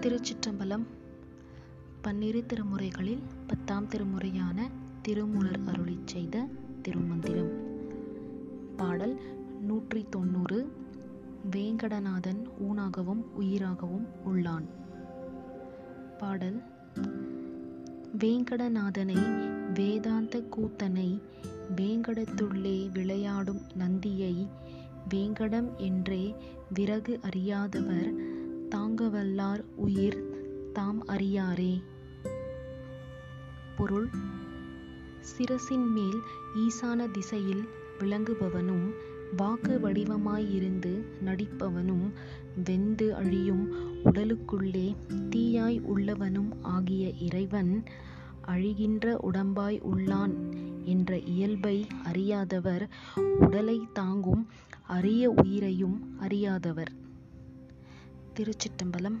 திருச்சிற்றம்பலம் பன்னிரு திருமுறைகளில் பத்தாம் திருமுறையான திருமூலர் அருளி செய்த திருமந்திரம். பாடல் நூற்றி தொண்ணூறு. வேங்கடநாதன் ஊனாகவும் உயிராகவும் உள்ளான். பாடல் வேங்கடநாதனை வேதாந்த கூத்தனை வேங்கடத்துள்ளே விளையாடும் நந்தியை வேங்கடம் என்றே விறகு அறியாதவர் தாங்கவல்லார் உயிர் தாம் அறியாரே. பொருள் சிரசின் மேல் ஈசான திசையில் விளங்குபவனும் வாக்கு வடிவமாயிருந்து நடிப்பவனும் வெந்து அழியும் உடலுக்குள்ளே தீயாய் உள்ளவனும் ஆகிய இறைவன் அழிகின்ற உடம்பாய் உள்ளான் என்ற இயல்பை அறியாதவர் உடலை தாங்கும் அரிய உயிரையும் அறியாதவர். திருச்சிட்டம்பலம்